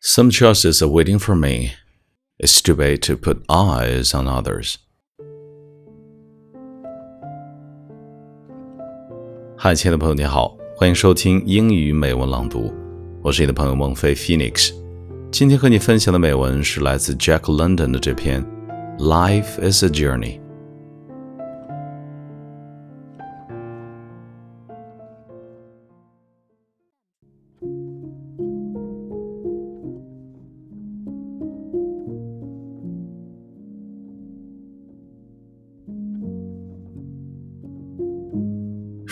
Some choices are waiting for me. It's too bad to put eyes on others. 嗨，亲爱的朋友，你好，欢迎收听英语美文朗读，我是你的朋友孟非 Phoenix。今天和你分享的美文是来自 Jack London 的这篇《Life is a Journey》。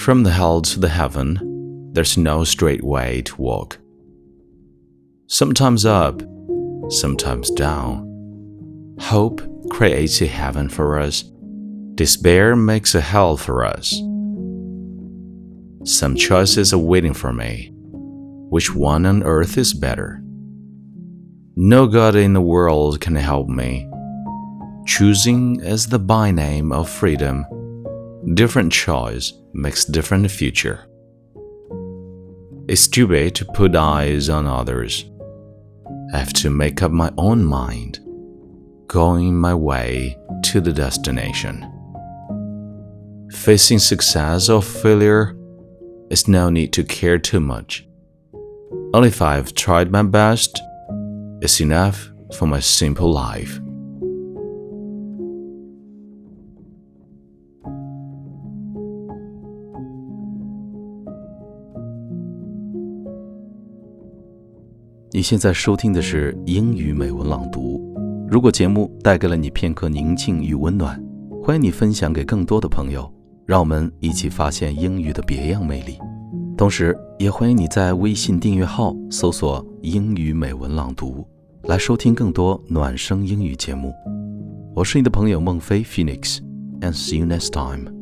From the hell to the heaven, there's no straight way to walk. Sometimes up, sometimes down. Hope creates a heaven for us, despair makes a hell for us. Some choices are waiting for me. Which one on earth is better? No God in the world can help me. Choosing as the by name of freedom different choice makes different future. It's too stupid to put eyes on others. I have to make up my own mind, going my way to the destination. Facing success or failure is no need to care too much. Only if I've tried my best, it's enough for my simple life. 你现在收听的是英语美文朗读。如果节目带给了你片刻宁静与温暖，欢迎你分享给更多的朋友，让我们一起发现英语的别样魅力。同时，也欢迎你在微信订阅号搜索“英语美文朗读”，来收听更多暖声英语节目。我是你的朋友孟非 Phoenix，and see you next time。